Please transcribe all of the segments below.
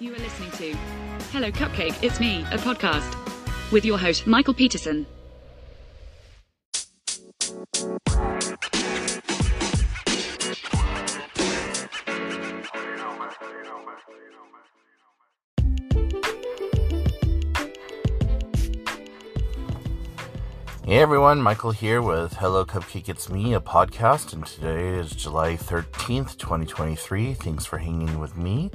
You are listening to Hello Cupcake, It's Me, a podcast with your host, Michael Peterson. Hey everyone, Michael here with Hello Cupcake It's Me, a podcast, and today is July 13th, 2023. Thanks for hanging with me.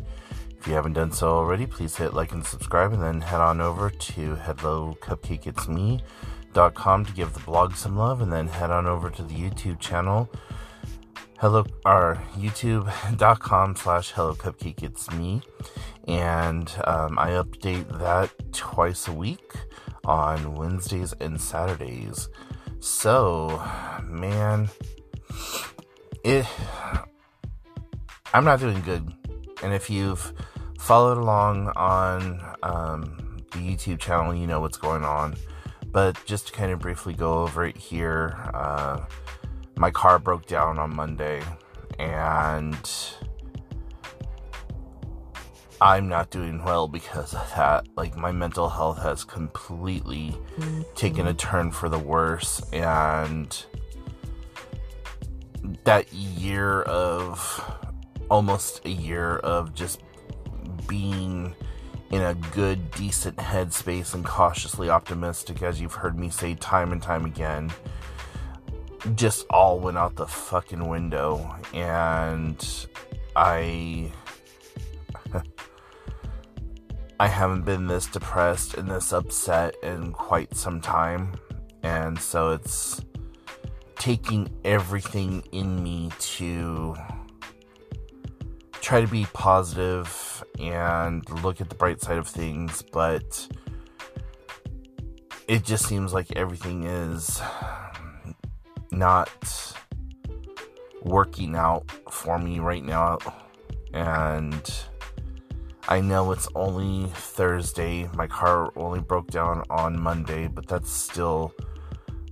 If you haven't done so already, please hit like and subscribe and then head on over to hellocupcakeitsme.com to give the blog some love and then head on over to the YouTube channel hello or youtube.com slash hello cupcake it's me and um, i update that twice a week on wednesdays and saturdays. So man it i'm not doing good. And if you've followed along on um, the youtube channel you know what's going on but just to kind of briefly go over it here uh, my car broke down on Monday and I'm not doing well because of that. Like, my mental health has completely mm-hmm. taken a turn for the worse, and that year of almost a year of just being in a good, decent headspace and cautiously optimistic, as you've heard me say time and time again just all went out the fucking window. And I I haven't been this depressed and this upset in quite some time. And so it's taking everything in me to try to be positive and look at the bright side of things but it just seems like everything is not working out for me right now. And I know it's only Thursday. My car only broke down on Monday, but that's still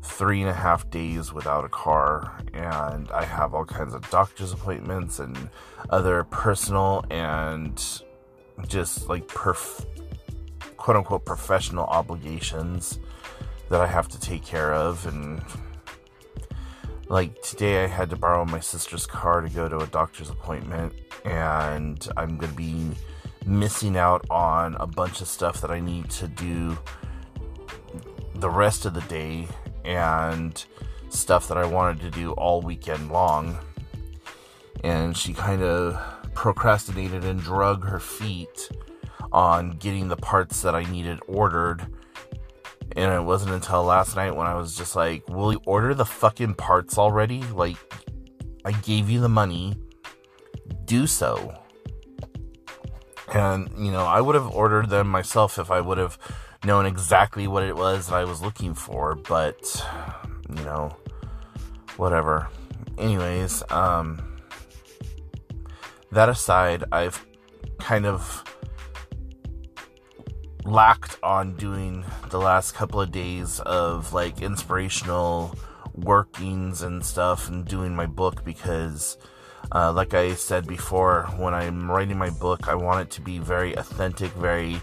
three and a half days without a car. And I have all kinds of doctor's appointments and other personal and just like perf- quote unquote professional obligations that I have to take care of. And like today I had to borrow my sister's car to go to a doctor's appointment and I'm to be missing out on a bunch of stuff that I need to do the rest of the day and stuff that I wanted to do all weekend long. And she kind of procrastinated and drug her feet on getting the parts that I needed ordered and it wasn't until last night when I was just like, Will you order the fucking parts already? Like, I gave you the money. Do so. And, you know, I would have ordered them myself if I would have known exactly what it was that I was looking for, but, you know, whatever. Anyways, um, that aside, I've kind of lacked on doing the last couple of days of like inspirational workings and stuff and doing my book because uh, like i said before when i'm writing my book i want it to be very authentic very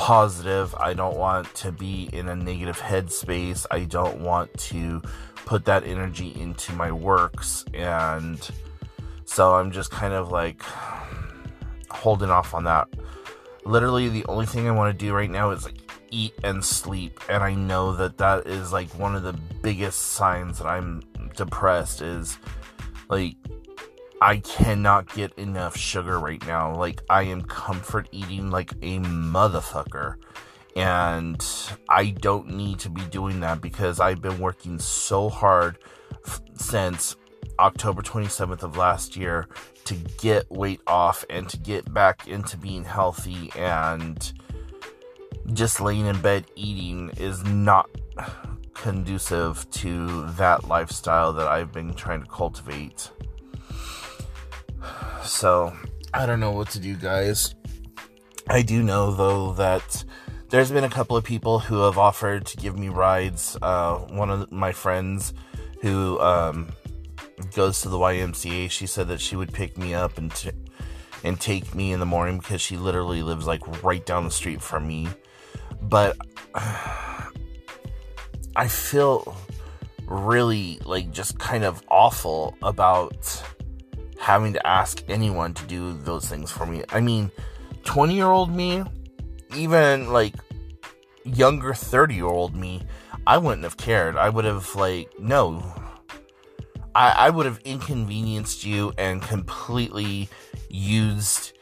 positive. I don't want to be in a negative headspace. I don't want to put that energy into my works. And so i'm just kind of like holding off on that. Literally the only thing I want to do right now is like eat and sleep. And I know that that is like one of the biggest signs that I'm depressed is like I cannot get enough sugar right now like I am comfort eating like a motherfucker and I don't need to be doing that because I've been working so hard f- since October 27th of last year to get weight off and to get back into being healthy and just laying in bed eating is not conducive to that lifestyle that I've been trying to cultivate. So, I don't know what to do, guys. I do know, though, that there's been a couple of people who have offered to give me rides. Uh, one of my friends who um, goes to the YMCA, she said that she would pick me up and t- and take me in the morning because she literally lives like right down the street from me. But I feel really like just kind of awful about having to ask anyone to do those things for me. I mean, 20 year old me, even like younger 30 year old me, I wouldn't have cared. I would have, like, no. I, I would have inconvenienced you and completely used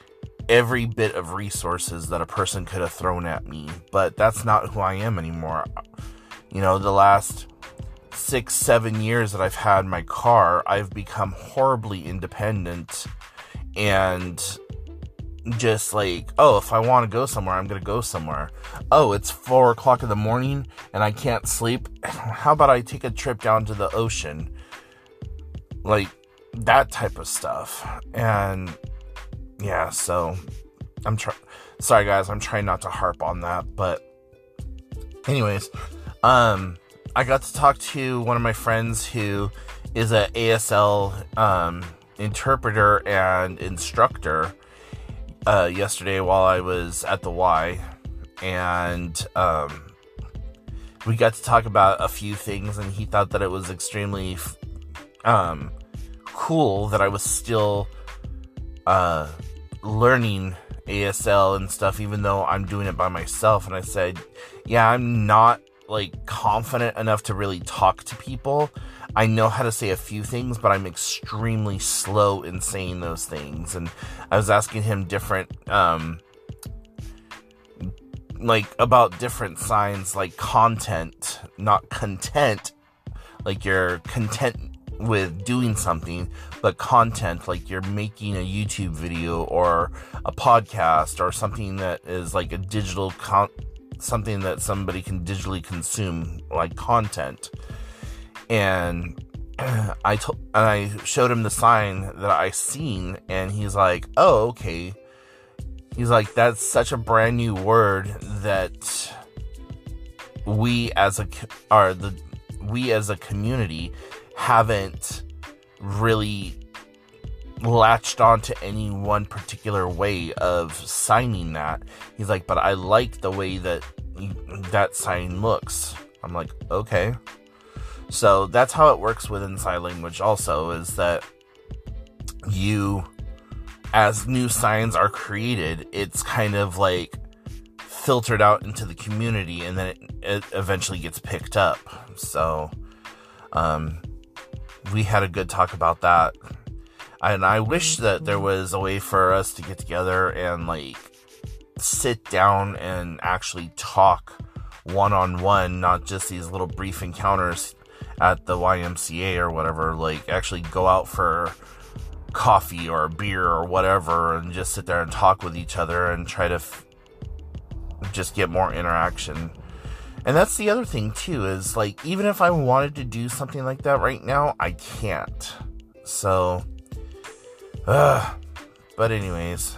every bit of resources that a person could have thrown at me. But that's not who I am anymore. You know, the last six, seven years that I've had my car, I've become horribly independent and just like, oh, if I want to go somewhere, I'm going to go somewhere. Oh, it's four o'clock in the morning and I can't sleep. How about I take a trip down to the ocean? Like that type of stuff. And yeah, so I'm trying. Sorry, guys, I'm trying not to harp on that. But, anyways, um, I got to talk to one of my friends who is an ASL um, interpreter and instructor uh, yesterday while I was at the Y, and um, we got to talk about a few things, and he thought that it was extremely um, cool that I was still uh, learning ASL and stuff, even though I'm doing it by myself. And I said, yeah, I'm not like confident enough to really talk to people. I know how to say a few things, but I'm extremely slow in saying those things. And I was asking him different, um, like about different signs, like content, not content, like you're content with doing something, but content, like you're making a YouTube video or a podcast or something that is like a digital con- something that somebody can digitally consume, like content and I told and I showed him the sign that I seen, and he's like, "Oh, okay." He's like, "That's such a brand new word that we as a are the we as a community haven't really latched onto any one particular way of signing that." He's like, "But I like the way that that sign looks." I'm like, "Okay." So that's how it works within sign language, also, is that you, as new signs are created, it's kind of like filtered out into the community and then it, it eventually gets picked up. So, um, we had a good talk about that. And I wish that there was a way for us to get together and like sit down and actually talk one on one, not just these little brief encounters at the YMCA or whatever, like actually go out for coffee or beer or whatever and just sit there and talk with each other and try to f- just get more interaction. And that's the other thing too is like even if I wanted to do something like that right now, I can't. So uh but anyways,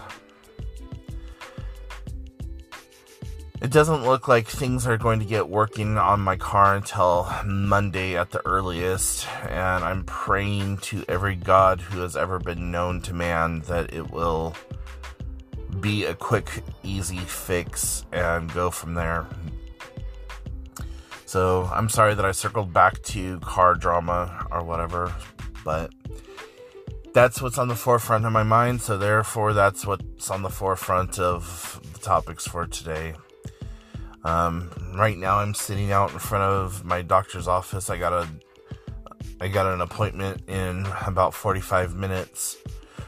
It doesn't look like things are going to get working on my car until Monday at the earliest, and I'm praying to every God who has ever been known to man that it will be a quick, easy fix and go from there. So I'm sorry that I circled back to car drama or whatever, but that's what's on the forefront of my mind, so therefore that's what's on the forefront of the topics for today. Um, right now, I'm sitting out in front of my doctor's office. I got a, I got an appointment in about 45 minutes,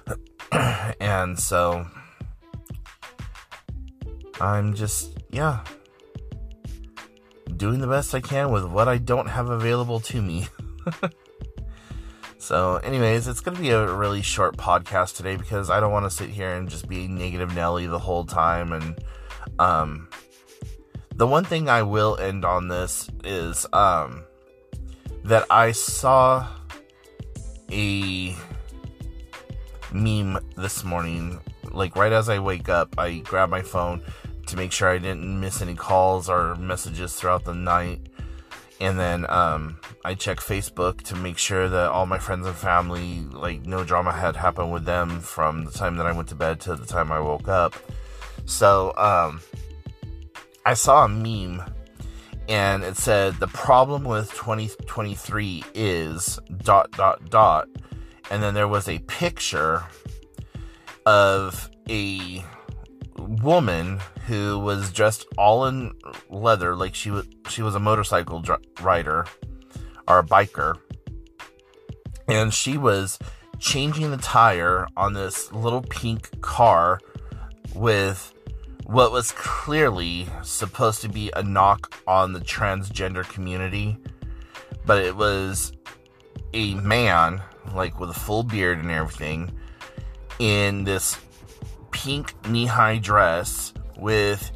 and so I'm just, yeah, doing the best I can with what I don't have available to me. so, anyways, it's going to be a really short podcast today because I don't want to sit here and just be negative Nelly the whole time and, um, the one thing I will end on this is um, that I saw a meme this morning. Like right as I wake up, I grab my phone to make sure I didn't miss any calls or messages throughout the night. And then um, I check Facebook to make sure that all my friends and family, like no drama had happened with them from the time that I went to bed to the time I woke up. So um, I saw a meme, and it said the problem with 2023 is dot dot dot, and then there was a picture of a woman who was dressed all in leather, like she was she was a motorcycle dr- rider or a biker, and she was changing the tire on this little pink car with what was clearly supposed to be a knock on the transgender community, but it was a man like with a full beard and everything in this pink knee high dress with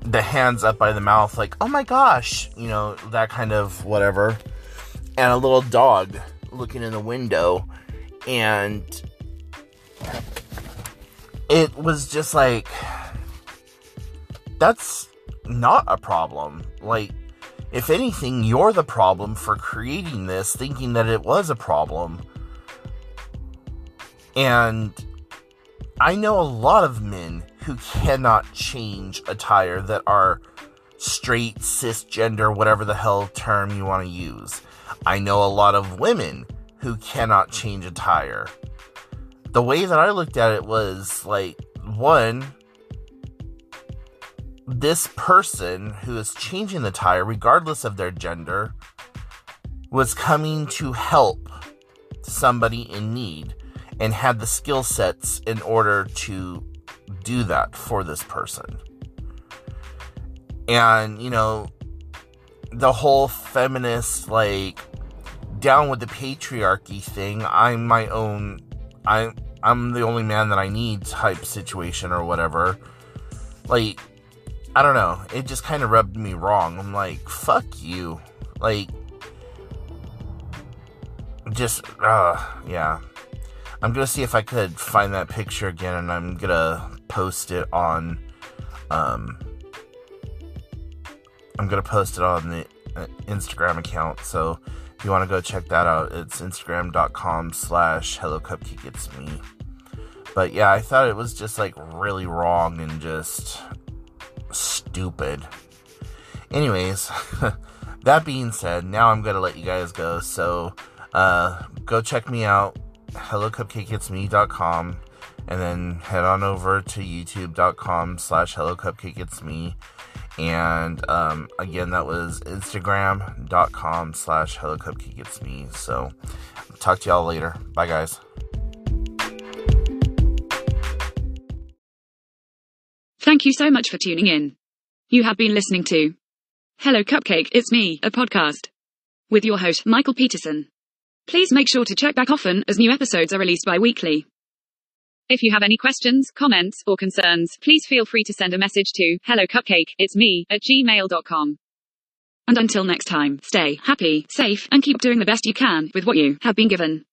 the hands up by the mouth, like, oh my gosh, you know, that kind of whatever. And a little dog looking in the window. And it was just like, that's not a problem. Like, if anything, you're the problem for creating this, thinking that it was a problem. And I know a lot of men who cannot change a tire that are straight, cisgender, whatever the hell term you want to use. I know a lot of women who cannot change a tire. The way that I looked at it was like, one, this person who is changing the tire, regardless of their gender, was coming to help somebody in need and had the skill sets in order to do that for this person. And, you know, the whole feminist, like, down with the patriarchy thing, I'm my own, I, I'm the only man that I need type situation or whatever. Like, I don't know. It just kind of rubbed me wrong. I'm like, fuck you. Like, just, uh, yeah. I'm gonna see if I could find that picture again, and I'm gonna post it on. Um, I'm gonna post it on the uh, Instagram account. So if you want to go check that out, it's instagram.com slash hello cupcake it's me. But yeah, I thought it was just like really wrong and just stupid. Anyways, that being said, now I'm gonna let you guys go. So uh, go check me out hellocupcakeitsme.com and then head on over to youtube.com slash hellocupcakeitsme and um, again that was instagram.com slash hellocupcakeitsme so talk to y'all later bye guys Thank you so much for tuning in. You have been listening to Hello Cupcake, It's Me, a podcast with your host, Michael Peterson. Please make sure to check back often as new episodes are released bi-weekly. If you have any questions, comments, or concerns, please feel free to send a message to hello cupcake, it's me at gmail.com. And until next time, stay happy, safe, and keep doing the best you can with what you have been given.